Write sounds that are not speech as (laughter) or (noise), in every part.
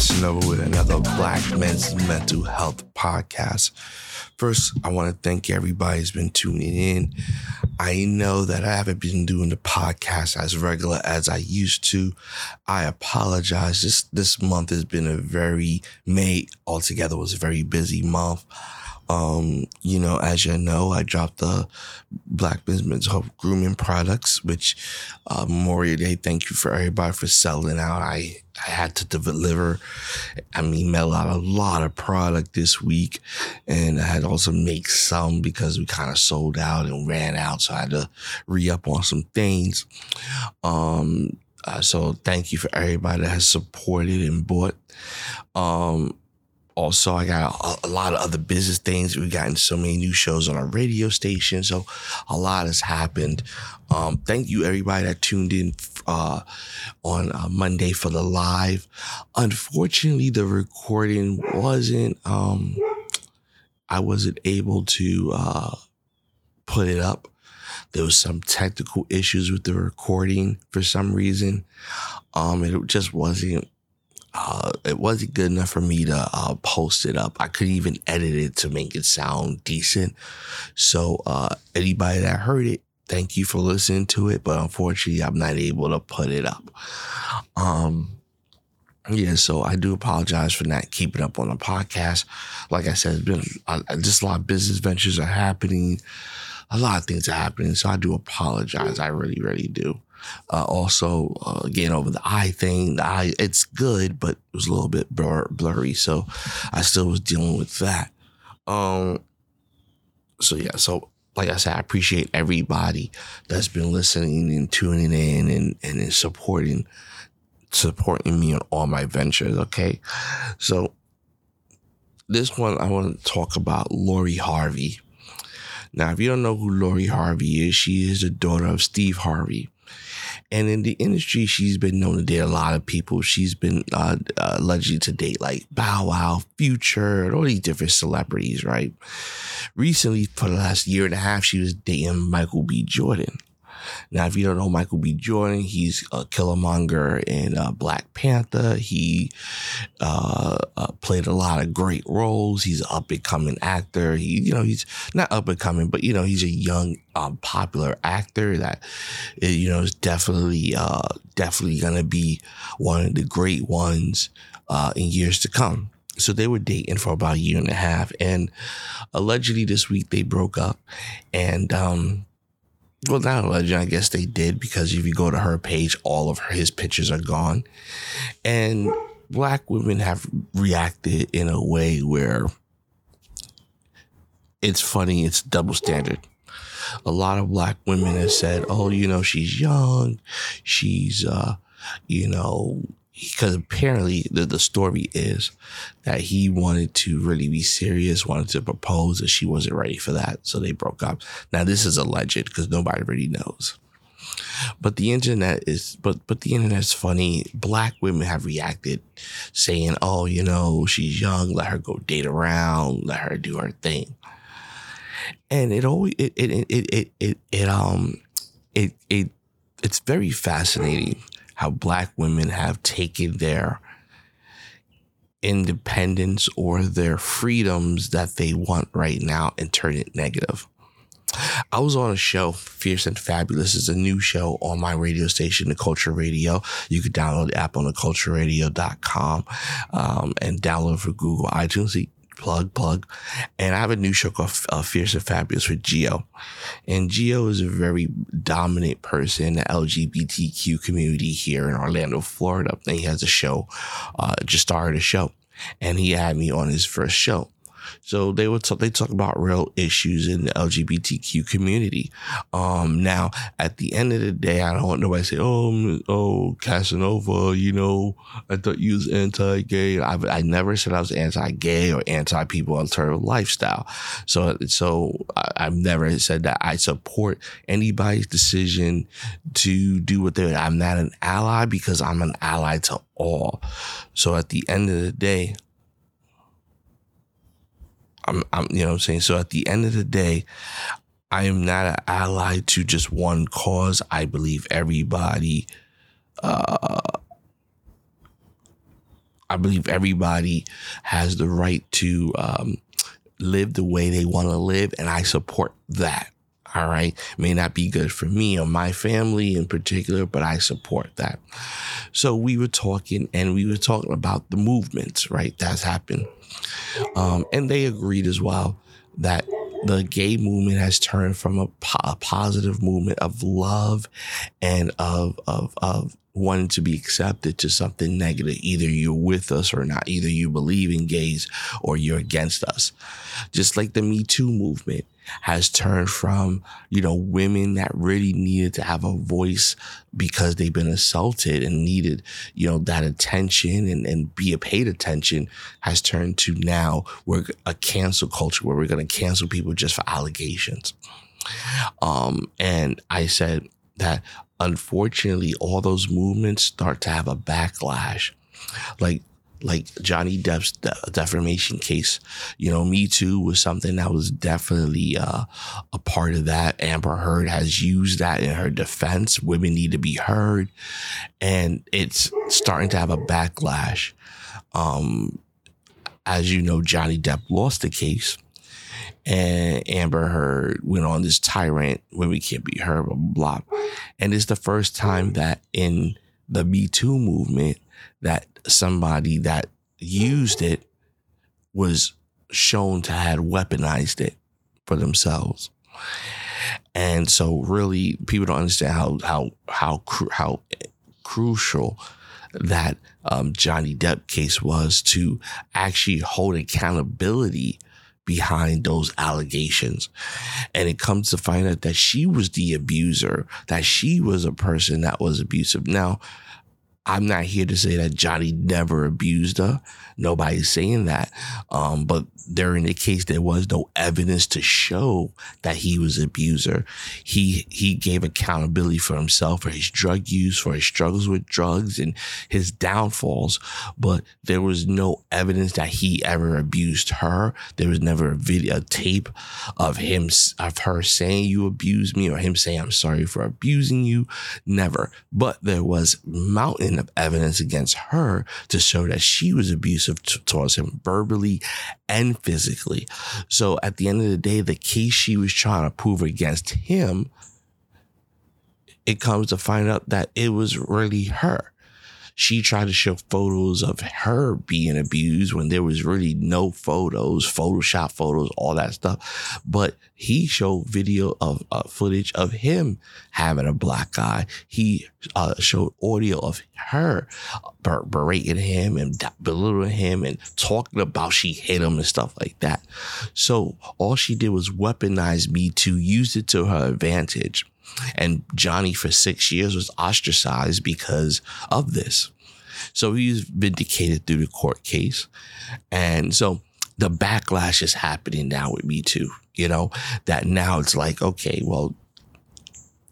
man Casanova with another Black Men's Mental Health podcast. First, I want to thank everybody who's been tuning in. I know that I haven't been doing the podcast as regular as I used to. I apologize. This this month has been a very May altogether was a very busy month. Um, you know, as you know, I dropped the Black Business Hope grooming products, which uh, Memorial Day. Thank you for everybody for selling out. I I had to deliver. I mean, mail out a lot of product this week, and I had also make some because we kind of sold out and ran out, so I had to re up on some things. Um, uh, so thank you for everybody that has supported and bought. Um, also i got a, a, lot of other business things. We've gotten so many new shows on our radio station so a lot has happened. Um, thank you everybody that tuned in uh, on uh, monday for the live. Unfortunately the recording wasn't um, i wasn't able to uh, put it up. There was some technical issues with the recording for some reason. Um, it just wasn't uh, it wasn't good enough for me to uh, post it up. I couldn't even edit it to make it sound decent. So, uh, anybody that heard it, thank you for listening to it. But unfortunately, I'm not able to put it up. Um, yeah, so I do apologize for not keeping up on the podcast. Like I said, been just a lot of business ventures are happening. A lot of things are happening. So I do apologize. I really, really do. Uh, also, uh, getting over the eye thing. The eye, it's good, but it was a little bit blur, blurry. So I still was dealing with that. Um, so yeah, so like I said, I appreciate everybody that's been listening and tuning in and, and supporting supporting me on all my ventures. Okay. So this one I want to talk about Lori Harvey. Now, if you don't know who Lori Harvey is, she is the daughter of Steve Harvey. And in the industry, she's been known to date a lot of people. She's been uh, uh, allegedly to date like Bow Wow, Future, and all these different celebrities, right? Recently, for the last year and a half, she was dating Michael B. Jordan. Now, if you don't know Michael B. Jordan, he's a Killmonger in uh, Black Panther. He uh, uh, played a lot of great roles. He's an up and coming actor. He, you know, he's not up and coming, but you know, he's a young, um, popular actor that, eh, you know, is definitely, uh, definitely gonna be one of the great ones uh, in years to come. So they were dating for about a year and a half, and allegedly this week they broke up, and um, well, not legend. I guess they did because if you go to her page, all of her, his pictures are gone. And black women have reacted in a way where it's funny, it's double standard. A lot of black women have said, oh, you know, she's young, she's, uh, you know, because apparently the, the story is that he wanted to really be serious, wanted to propose, and she wasn't ready for that. So they broke up. Now this is alleged because nobody really knows. But the internet is but but the internet's funny. Black women have reacted saying, Oh, you know, she's young, let her go date around, let her do her thing. And it always it it it it it, it, um it it it's very fascinating how black women have taken their independence or their freedoms that they want right now and turn it negative. I was on a show, Fierce and Fabulous is a new show on my radio station, The Culture Radio. You can download the app on thecultureradio.com um, and download for Google iTunes plug, plug. And I have a new show called uh, Fierce and Fabulous with Geo. And Geo is a very dominant person in the LGBTQ community here in Orlando, Florida. And he has a show, uh, just started a show. And he had me on his first show. So they would talk, they talk about real issues in the LGBTQ community. Um, now at the end of the day, I don't want nobody to say, "Oh, oh, Casanova," you know, I thought you was anti-gay. I, I never said I was anti-gay or anti-people alternative lifestyle. So, so I, I've never said that I support anybody's decision to do what they. I'm not an ally because I'm an ally to all. So at the end of the day, I'm, I'm, you know what I'm saying? So at the end of the day, I am not an ally to just one cause. I believe everybody, uh, I believe everybody has the right to um, live the way they want to live, and I support that. All right. May not be good for me or my family in particular, but I support that. So we were talking and we were talking about the movements, right? That's happened. Um, and they agreed as well that the gay movement has turned from a, po- a positive movement of love and of, of, of wanting to be accepted to something negative. Either you're with us or not. Either you believe in gays or you're against us. Just like the Me Too movement has turned from, you know, women that really needed to have a voice because they've been assaulted and needed, you know, that attention and, and be a paid attention has turned to now we're a cancel culture where we're going to cancel people just for allegations. Um, and I said that unfortunately, all those movements start to have a backlash. Like like Johnny Depp's defamation case. You know, Me Too was something that was definitely uh, a part of that. Amber Heard has used that in her defense. Women need to be heard, and it's starting to have a backlash. Um, as you know, Johnny Depp lost the case. And Amber Heard went on this tyrant when we can't be heard, blah, blah, blah. And it's the first time that in the Me Too movement that somebody that used it was shown to have weaponized it for themselves. And so really people don't understand how how how how crucial that um, Johnny Depp case was to actually hold accountability behind those allegations. And it comes to find out that she was the abuser, that she was a person that was abusive. Now, I'm not here to say that Johnny never abused her. Nobody's saying that. Um, but during the case, there was no evidence to show that he was an abuser. He he gave accountability for himself for his drug use, for his struggles with drugs, and his downfalls. But there was no evidence that he ever abused her. There was never a video, a tape of him of her saying you abused me or him saying I'm sorry for abusing you. Never. But there was mountain of evidence against her to show that she was abusive t- towards him verbally and physically. So at the end of the day, the case she was trying to prove against him, it comes to find out that it was really her she tried to show photos of her being abused when there was really no photos, Photoshop photos, all that stuff. But he showed video of uh, footage of him having a black eye. He uh, showed audio of her ber- berating him and belittling him and talking about she hit him and stuff like that. So all she did was weaponize me to use it to her advantage. And Johnny, for six years, was ostracized because of this. So he's vindicated through the court case. And so the backlash is happening now with Me Too, you know, that now it's like, okay, well,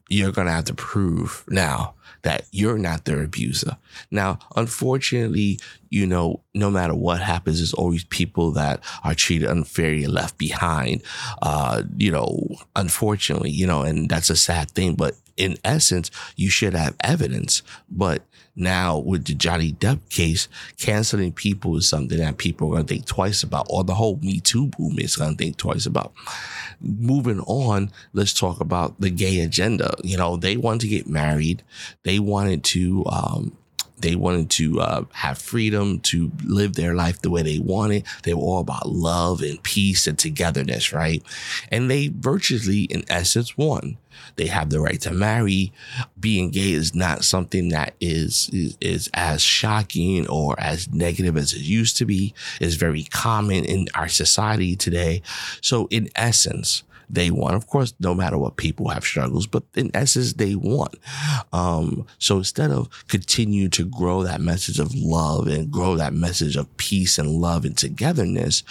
you're going to have to prove now that you're not their abuser. Now, unfortunately, you know, no matter what happens, there's always people that are treated unfairly left behind. Uh, you know, unfortunately, you know, and that's a sad thing. But in essence, you should have evidence. But now with the Johnny Depp case, canceling people is something that people are going to think twice about, or the whole Me Too movement is going to think twice about. Moving on, let's talk about the gay agenda. You know, they wanted to get married. They wanted to, um, They wanted to uh, have freedom to live their life the way they wanted. They were all about love and peace and togetherness, right? And they virtually, in essence, won. They have the right to marry. Being gay is not something that is, is, is as shocking or as negative as it used to be. It's very common in our society today. So in essence, they won. Of course, no matter what people have struggles, but in essence, they won. Um, so instead of continue to grow that message of love and grow that message of peace and love and togetherness,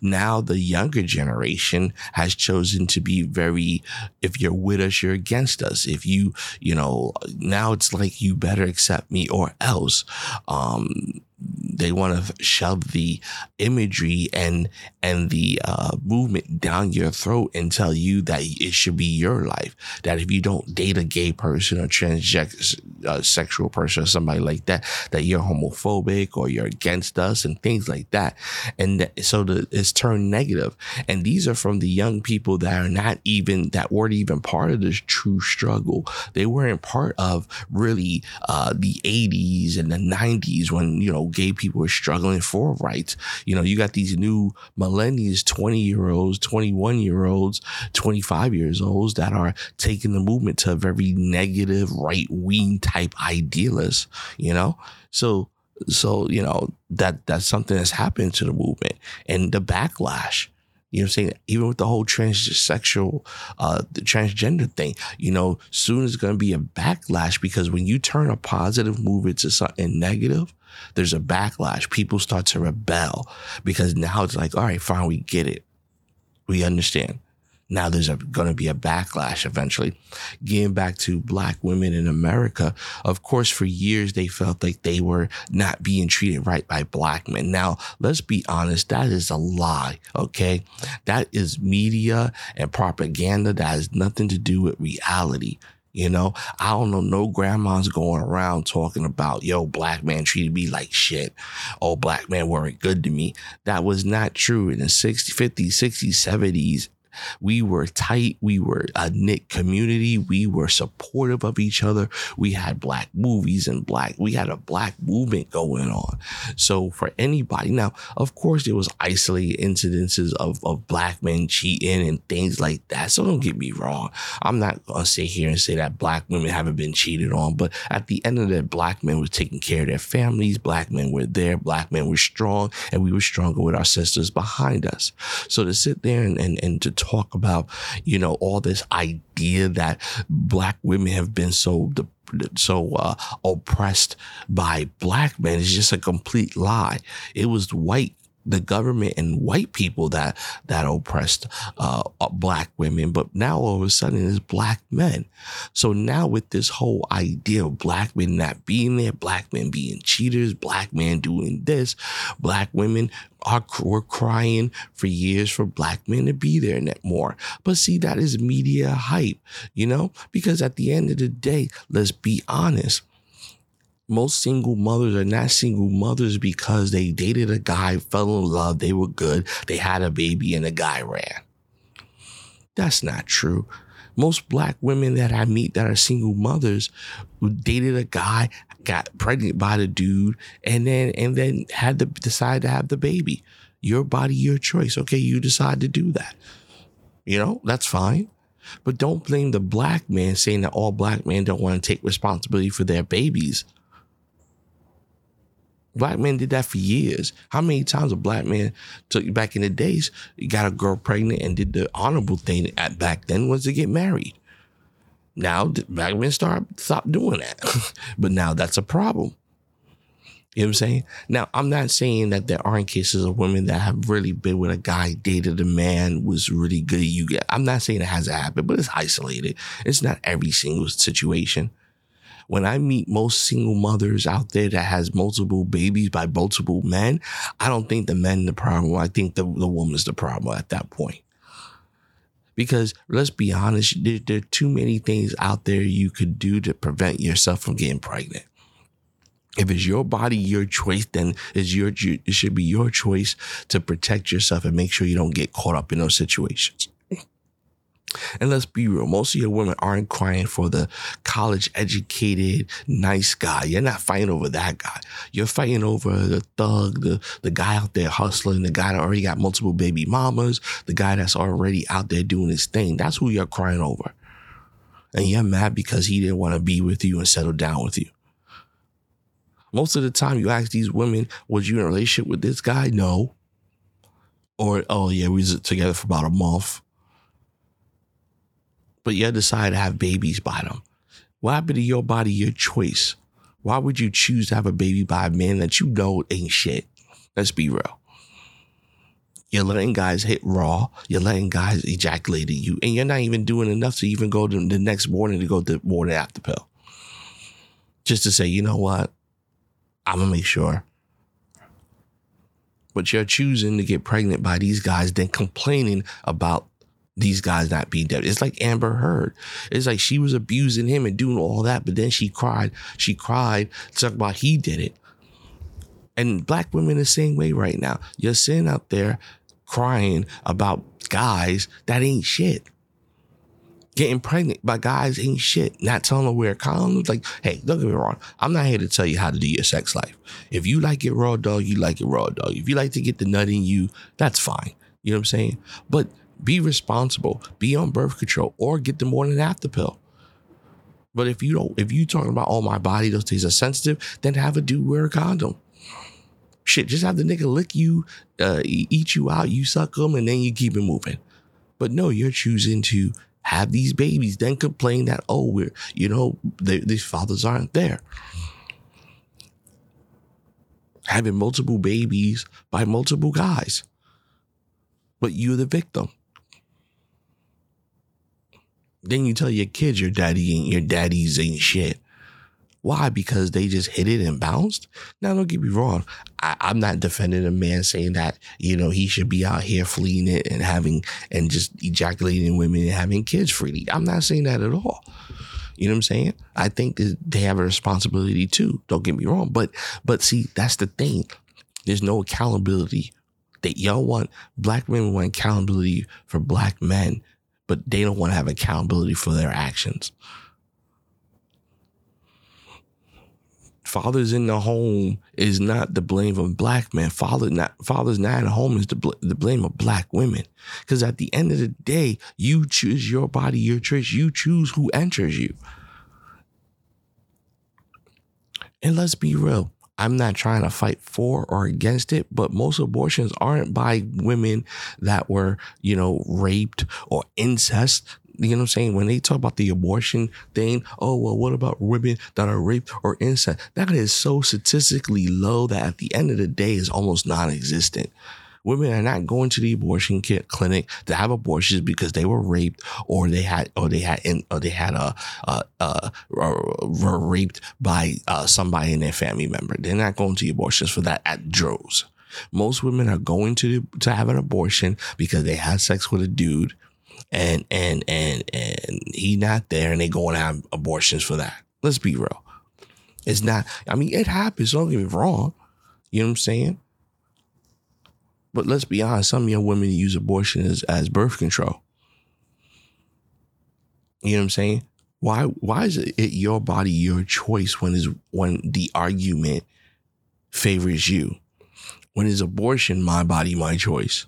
now the younger generation has chosen to be very, if you're with us, you're against us. If you, you know, now it's like you better accept me or else. Um, they want to shove the imagery and and the uh, movement down your throat and tell you that it should be your life. That if you don't date a gay person or transsexual uh, person or somebody like that, that you're homophobic or you're against us and things like that. And so the, it's turned negative. And these are from the young people that are not even that weren't even part of this true struggle. They weren't part of really uh, the 80s and the 90s when you know gay people are struggling for rights. You know, you got these new millennials, 20 year olds, 21 year olds, 25 years olds that are taking the movement to a very negative right wing type idealist, you know? So, so, you know, that that's something that's happened to the movement and the backlash. You know what I'm saying? Even with the whole transsexual, uh, the transgender thing, you know, soon it's going to be a backlash because when you turn a positive movement to something negative, there's a backlash. People start to rebel because now it's like, all right, fine, we get it. We understand. Now there's going to be a backlash eventually. Getting back to black women in America, of course, for years they felt like they were not being treated right by black men. Now, let's be honest, that is a lie, okay? That is media and propaganda that has nothing to do with reality. You know, I don't know no grandmas going around talking about, yo, black man treated me like shit. Oh, black men weren't good to me. That was not true in the 60s, 50s, 60s, 70s. We were tight. We were a knit community. We were supportive of each other. We had black movies and black, we had a black movement going on. So for anybody, now, of course, there was isolated incidences of, of black men cheating and things like that. So don't get me wrong. I'm not going to sit here and say that black women haven't been cheated on, but at the end of the day, black men were taking care of their families. Black men were there. Black men were strong and we were stronger with our sisters behind us. So to sit there and, and, and to talk about, you know, all this idea that black women have been so so uh, oppressed by black men is just a complete lie. It was white the government and white people that that oppressed uh, uh, black women, but now all of a sudden it's black men. So now with this whole idea of black men not being there, black men being cheaters, black men doing this, black women are were crying for years for black men to be there more. But see, that is media hype, you know, because at the end of the day, let's be honest most single mothers are not single mothers because they dated a guy, fell in love, they were good, they had a baby, and the guy ran. That's not true. Most black women that I meet that are single mothers who dated a guy, got pregnant by the dude, and then and then had to decide to have the baby. Your body, your choice. Okay, you decide to do that. You know, that's fine. But don't blame the black man saying that all black men don't want to take responsibility for their babies. Black men did that for years. How many times a black man took back in the days, got a girl pregnant and did the honorable thing at back then was to get married. Now black men start stop doing that. (laughs) but now that's a problem. You know what I'm saying? Now, I'm not saying that there aren't cases of women that have really been with a guy, dated a man, was really good. You get, I'm not saying it hasn't happened, but it's isolated. It's not every single situation when I meet most single mothers out there that has multiple babies by multiple men, I don't think the men the problem. I think the, the woman's the problem at that point. Because let's be honest, there, there are too many things out there you could do to prevent yourself from getting pregnant. If it's your body, your choice, then it's your it should be your choice to protect yourself and make sure you don't get caught up in those situations. And let's be real, most of your women aren't crying for the college educated, nice guy. You're not fighting over that guy. You're fighting over the thug, the, the guy out there hustling, the guy that already got multiple baby mamas, the guy that's already out there doing his thing. That's who you're crying over. And you're mad because he didn't want to be with you and settle down with you. Most of the time, you ask these women, was you in a relationship with this guy? No. Or, oh, yeah, we was together for about a month but you decide to have babies by them. What happened to your body, your choice? Why would you choose to have a baby by a man that you know ain't shit? Let's be real. You're letting guys hit raw. You're letting guys ejaculate at you, and you're not even doing enough to even go to the next morning to go to morning after pill. Just to say, you know what? I'm gonna make sure. But you're choosing to get pregnant by these guys, then complaining about these guys not being dead. It's like Amber Heard. It's like she was abusing him and doing all that, but then she cried. She cried, talking about he did it. And black women the same way right now. You're sitting out there crying about guys that ain't shit. Getting pregnant by guys ain't shit. Not telling them wear condoms. Like, hey, don't get me wrong. I'm not here to tell you how to do your sex life. If you like it raw dog, you like it raw dog. If you like to get the nut in you, that's fine. You know what I'm saying? But be responsible. Be on birth control or get the morning after pill. But if you don't, if you talking about, oh, my body, those things are sensitive, then have a dude wear a condom. Shit, just have the nigga lick you, uh, eat you out, you suck them, and then you keep it moving. But no, you're choosing to have these babies, then complain that, oh, we're, you know, these fathers aren't there. Having multiple babies by multiple guys, but you're the victim. Then you tell your kids your daddy ain't your daddy's ain't shit. Why? Because they just hit it and bounced? Now, don't get me wrong. I, am not defending a man saying that, you know, he should be out here fleeing it and having, and just ejaculating women and having kids freely. I'm not saying that at all. You know what I'm saying? I think that they have a responsibility too. Don't get me wrong. But, but see, that's the thing. There's no accountability that y'all want, black women want accountability for black men but they don't want to have accountability for their actions. Fathers in the home is not the blame of black men. Father not fathers not in the home is the, bl- the blame of black women. Because at the end of the day, you choose your body, your choice. You choose who enters you. And let's be real. I'm not trying to fight for or against it, but most abortions aren't by women that were, you know, raped or incest. You know what I'm saying? When they talk about the abortion thing, oh, well, what about women that are raped or incest? That is so statistically low that at the end of the day is almost non existent. Women are not going to the abortion clinic to have abortions because they were raped or they had or they had in, or they had a, a, a were raped by uh, somebody in their family member. They're not going to the abortions for that at droves. Most women are going to to have an abortion because they had sex with a dude and and and and he not there and they go and have abortions for that. Let's be real. It's not, I mean, it happens, don't get me wrong. You know what I'm saying? But let's be honest, some young women use abortion as, as birth control. You know what I'm saying? Why why is it your body, your choice when is when the argument favors you? When is abortion my body, my choice?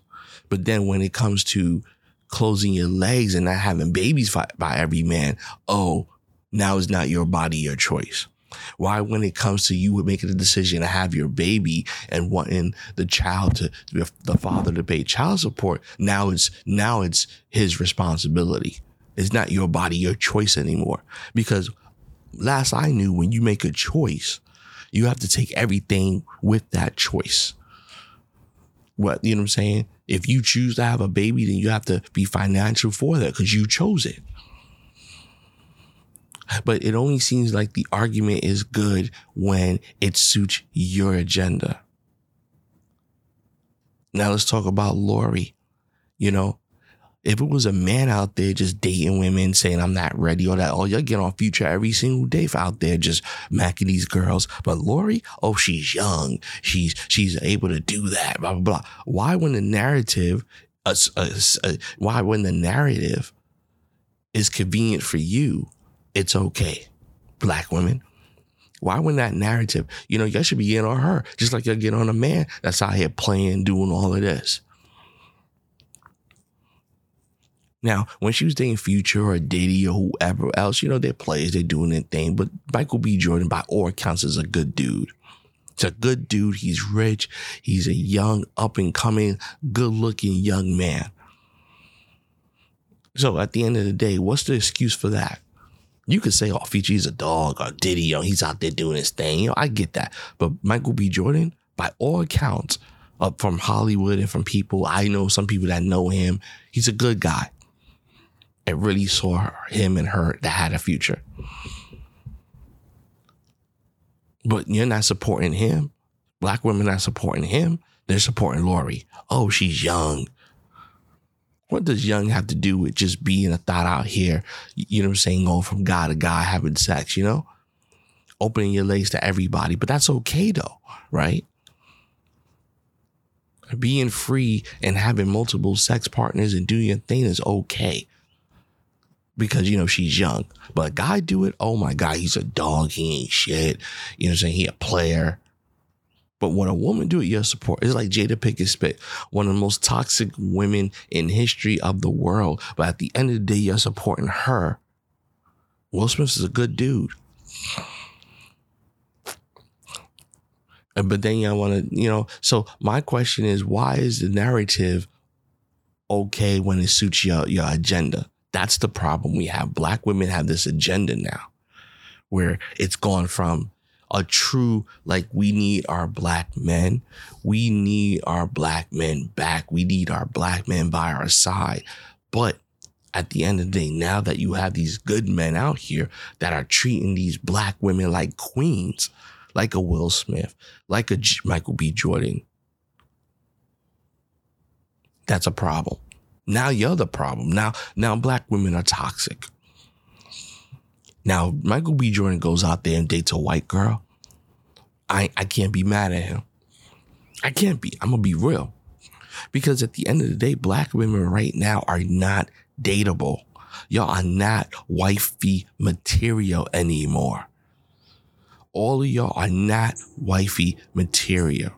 But then when it comes to closing your legs and not having babies by, by every man, oh, now it's not your body, your choice. Why, when it comes to you making a decision to have your baby and wanting the child to, the father to pay child support, now it's, now it's his responsibility. It's not your body, your choice anymore. Because last I knew, when you make a choice, you have to take everything with that choice. What, you know what I'm saying? If you choose to have a baby, then you have to be financial for that because you chose it. But it only seems like the argument is good when it suits your agenda. Now let's talk about Lori. You know, if it was a man out there just dating women saying I'm not ready or that, oh, you'll get on Future every single day out there just macking these girls. But Lori, oh, she's young. She's she's able to do that. Blah blah blah. Why when the narrative, uh, uh, uh, why when the narrative is convenient for you, it's okay. Black women. Why wouldn't that narrative? You know, y'all should be getting on her, just like y'all get on a man that's out here playing, doing all of this. Now, when she was dating Future or Diddy or whoever else, you know, they're players, they're doing their thing. But Michael B. Jordan, by all accounts, is a good dude. He's a good dude. He's rich. He's a young, up and coming, good looking young man. So at the end of the day, what's the excuse for that? You could say, oh, Future's a dog or Diddy, know, he's out there doing his thing. You know, I get that. But Michael B. Jordan, by all accounts, up from Hollywood and from people, I know some people that know him, he's a good guy. And really saw him and her that had a future. But you're not supporting him. Black women are supporting him. They're supporting Lori. Oh, she's young. What does young have to do with just being a thought out here? You know what I'm saying? Going from guy to guy, having sex, you know? Opening your legs to everybody. But that's okay though, right? Being free and having multiple sex partners and doing your thing is okay. Because, you know, she's young. But a guy do it, oh my God, he's a dog. He ain't shit. You know what I'm saying? He a player. But when a woman do it, you support. It's like Jada Pinkett Smith, one of the most toxic women in history of the world. But at the end of the day, you're supporting her. Will Smith is a good dude. But then you want to, you know, so my question is why is the narrative okay when it suits your, your agenda? That's the problem we have. Black women have this agenda now where it's gone from a true like we need our black men. We need our black men back. We need our black men by our side. But at the end of the day now that you have these good men out here that are treating these black women like queens like a Will Smith like a Michael B. Jordan that's a problem. Now you're the problem. Now now black women are toxic now, Michael B. Jordan goes out there and dates a white girl. I I can't be mad at him. I can't be. I'm gonna be real. Because at the end of the day, black women right now are not dateable. Y'all are not wifey material anymore. All of y'all are not wifey material.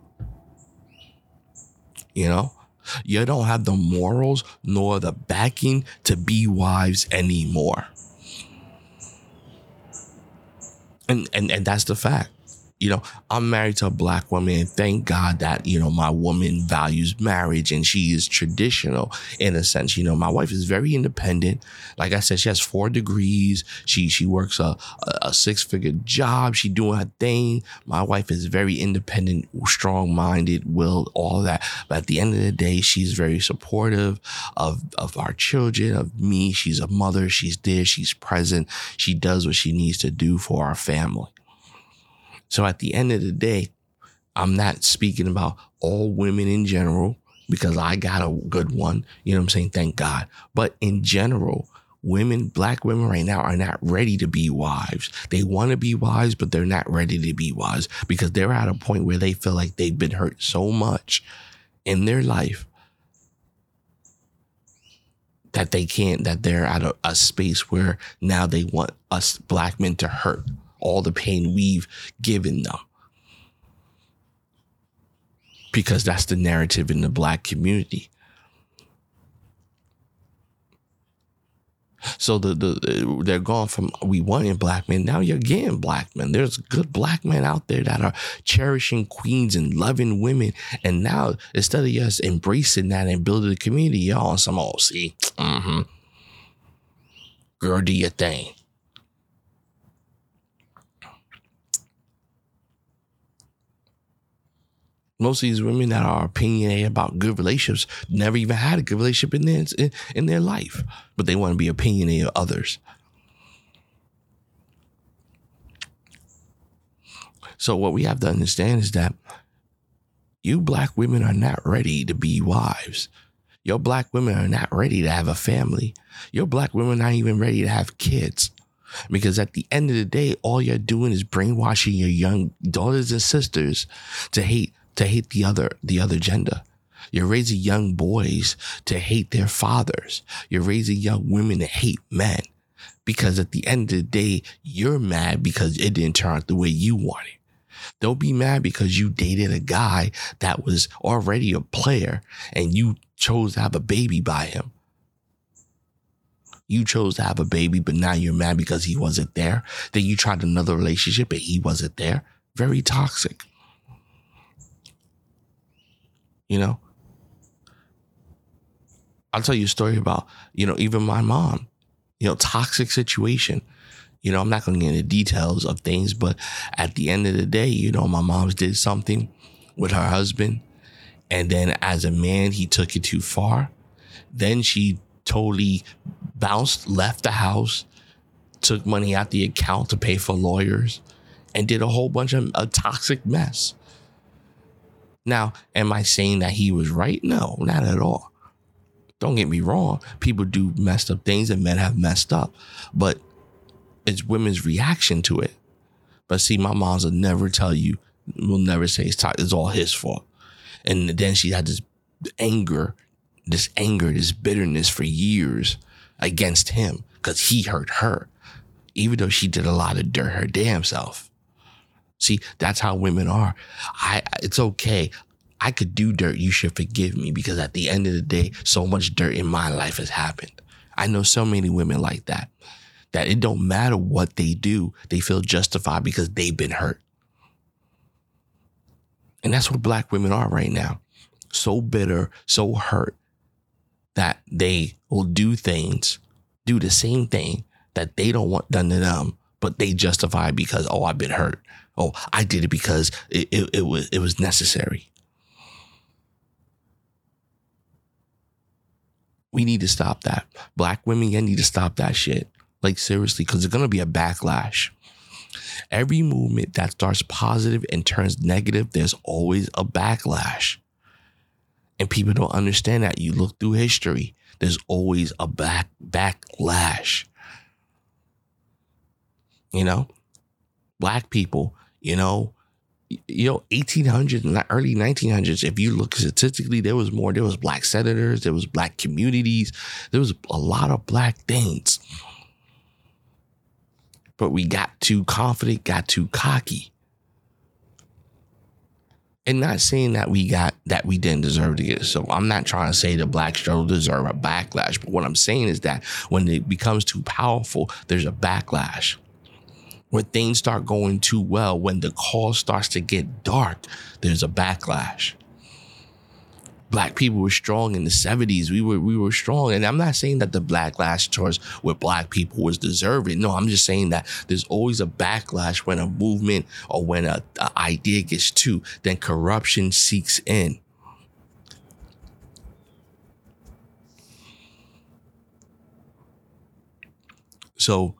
You know? You don't have the morals nor the backing to be wives anymore. And, and and that's the fact. You know, I'm married to a black woman thank God that, you know, my woman values marriage and she is traditional in a sense. You know, my wife is very independent. Like I said, she has four degrees. She she works a, a six figure job. She doing her thing. My wife is very independent, strong minded, will, all that. But at the end of the day, she's very supportive of, of our children, of me. She's a mother. She's there. She's present. She does what she needs to do for our family. So at the end of the day, I'm not speaking about all women in general because I got a good one. You know what I'm saying? Thank God. But in general, women, black women right now are not ready to be wives. They want to be wives, but they're not ready to be wives because they're at a point where they feel like they've been hurt so much in their life that they can't, that they're at a, a space where now they want us black men to hurt all the pain we've given them. Because that's the narrative in the black community. So the, the they're gone from we wanted black men. Now you're getting black men. There's good black men out there that are cherishing queens and loving women. And now instead of us embracing that and building a community, y'all some oh see, mm-hmm. Girl, do your thing. Most of these women that are opinionated about good relationships never even had a good relationship in their in, their life, but they want to be opinionated of others. So what we have to understand is that you black women are not ready to be wives. Your black women are not ready to have a family. Your black women are not even ready to have kids. Because at the end of the day, all you're doing is brainwashing your young daughters and sisters to hate to hate the other the other gender You're raising young boys to hate their fathers. You're raising young women to hate men because at the end of the day, you're mad because it didn't turn out the way you wanted. Don't be mad because you dated a guy that was already a player and you chose to have a baby by him. You chose to have a baby, but now you're mad because he wasn't there. Then you tried another relationship and he wasn't there. Very toxic. You know? I'll tell you a story about, you know, even my mom, you know, toxic situation. You know, I'm not going to get into details of things, but at the end of the day, you know, my mom did something with her husband. And then as a man, he took it too far. Then she totally bounced, left the house, took money out the account to pay for lawyers, and did a whole bunch of a toxic mess. Now, am I saying that he was right? No, not at all. Don't get me wrong. People do messed up things and men have messed up, but it's women's reaction to it. But see, my moms will never tell you, will never say it's, t- it's all his fault. And then she had this anger, this anger, this bitterness for years against him because he hurt her, even though she did a lot of dirt her damn self. See, that's how women are. I, it's okay. I could do dirt. You should forgive me because at the end of the day, so much dirt in my life has happened. I know so many women like that, that it don't matter what they do. They feel justified because they've been hurt. And that's what black women are right now. So bitter, so hurt that they will do things, do the same thing that they don't want done to them, but they justify because, oh, I've been hurt. Oh, I did it because it, it, it was it was necessary. We need to stop that. Black women, you need to stop that shit. Like seriously, because there's gonna be a backlash. Every movement that starts positive and turns negative, there's always a backlash. And people don't understand that. You look through history, there's always a back backlash. You know, black people, you know, you know, 1800s and early 1900s, if you look statistically, there was more. There was black senators, there was black communities, there was a lot of black things. But we got too confident, got too cocky. And not saying that we got that we didn't deserve to get. So I'm not trying to say the black struggle deserve a backlash. But what I'm saying is that when it becomes too powerful, there's a backlash when things start going too well, when the cause starts to get dark, there's a backlash. Black people were strong in the 70s. We were we were strong. And I'm not saying that the backlash towards with black people was deserving. No, I'm just saying that there's always a backlash when a movement or when a, a idea gets too, then corruption seeks in. So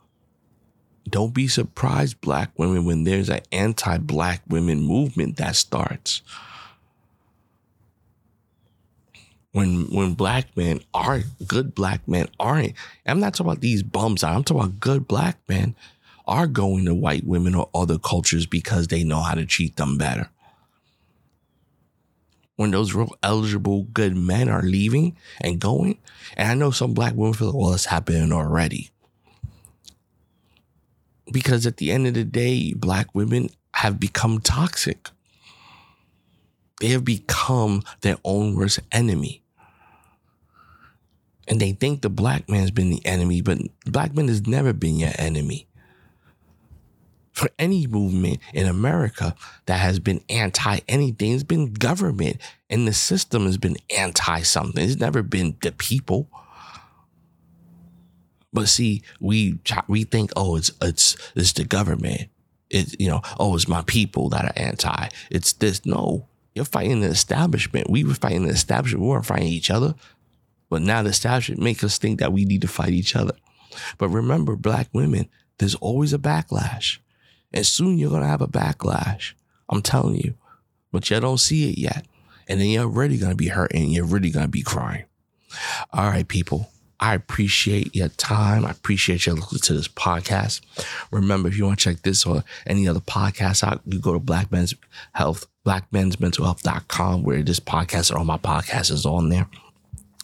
don't be surprised, black women, when there's an anti black women movement that starts. When when black men are good black men aren't, I'm not talking about these bums. I'm talking about good black men are going to white women or other cultures because they know how to treat them better. When those real eligible good men are leaving and going, and I know some black women feel, like, well, it's happening already because at the end of the day, black women have become toxic. They have become their own worst enemy. And they think the black man's been the enemy, but black man has never been your enemy. For any movement in America that has been anti anything, it's been government and the system has been anti something. It's never been the people. But see, we we think, oh, it's it's it's the government. It's you know, oh, it's my people that are anti. It's this. No, you're fighting the establishment. We were fighting the establishment. We weren't fighting each other. But now the establishment make us think that we need to fight each other. But remember, black women, there's always a backlash. And soon you're gonna have a backlash. I'm telling you. But you don't see it yet. And then you're really gonna be hurting. You're really gonna be crying. All right, people I appreciate your time. I appreciate you listening to this podcast. Remember, if you want to check this or any other podcast out, you go to Black Men's Health, blackmensmentalhealth.com, where this podcast and all my podcasts is on there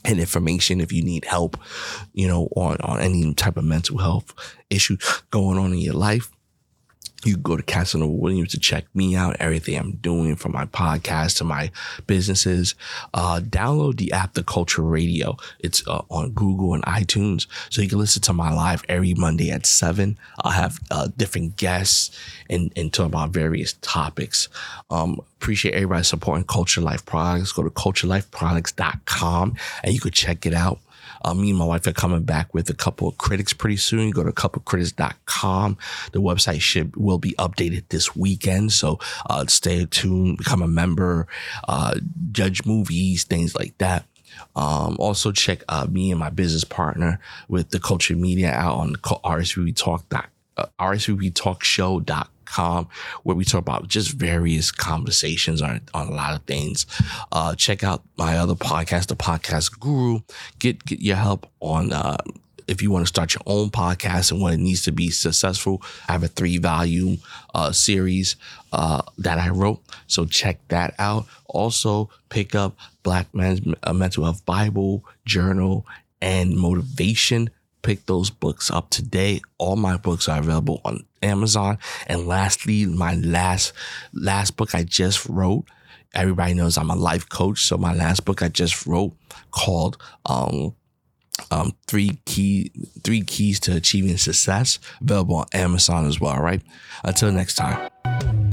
and information if you need help, you know, on, on any type of mental health issue going on in your life. You go to Casanova Williams to check me out, everything I'm doing from my podcast to my businesses. Uh, download the app, The Culture Radio. It's uh, on Google and iTunes. So you can listen to my live every Monday at seven. I'll have uh, different guests and, and talk about various topics. Um, appreciate everybody supporting Culture Life Products. Go to culturelifeproducts.com and you can check it out. Uh, me and my wife are coming back with a couple of critics pretty soon. Go to couplecritics.com. The website should will be updated this weekend. So uh, stay tuned, become a member, uh, judge movies, things like that. Um, also check me and my business partner with the culture media out on RSVP Talk. Uh, RSVP Talk Show.com com where we talk about just various conversations on, on a lot of things. Uh, check out my other podcast, the podcast guru. Get, get your help on, uh, if you want to start your own podcast and what it needs to be successful, I have a three volume uh, series uh, that I wrote. So check that out. Also, pick up Black Men's uh, Mental Health Bible, Journal, and Motivation pick those books up today. All my books are available on Amazon. And lastly, my last last book I just wrote. Everybody knows I'm a life coach, so my last book I just wrote called um, um, three key three keys to achieving success available on Amazon as well. Right. Until next time.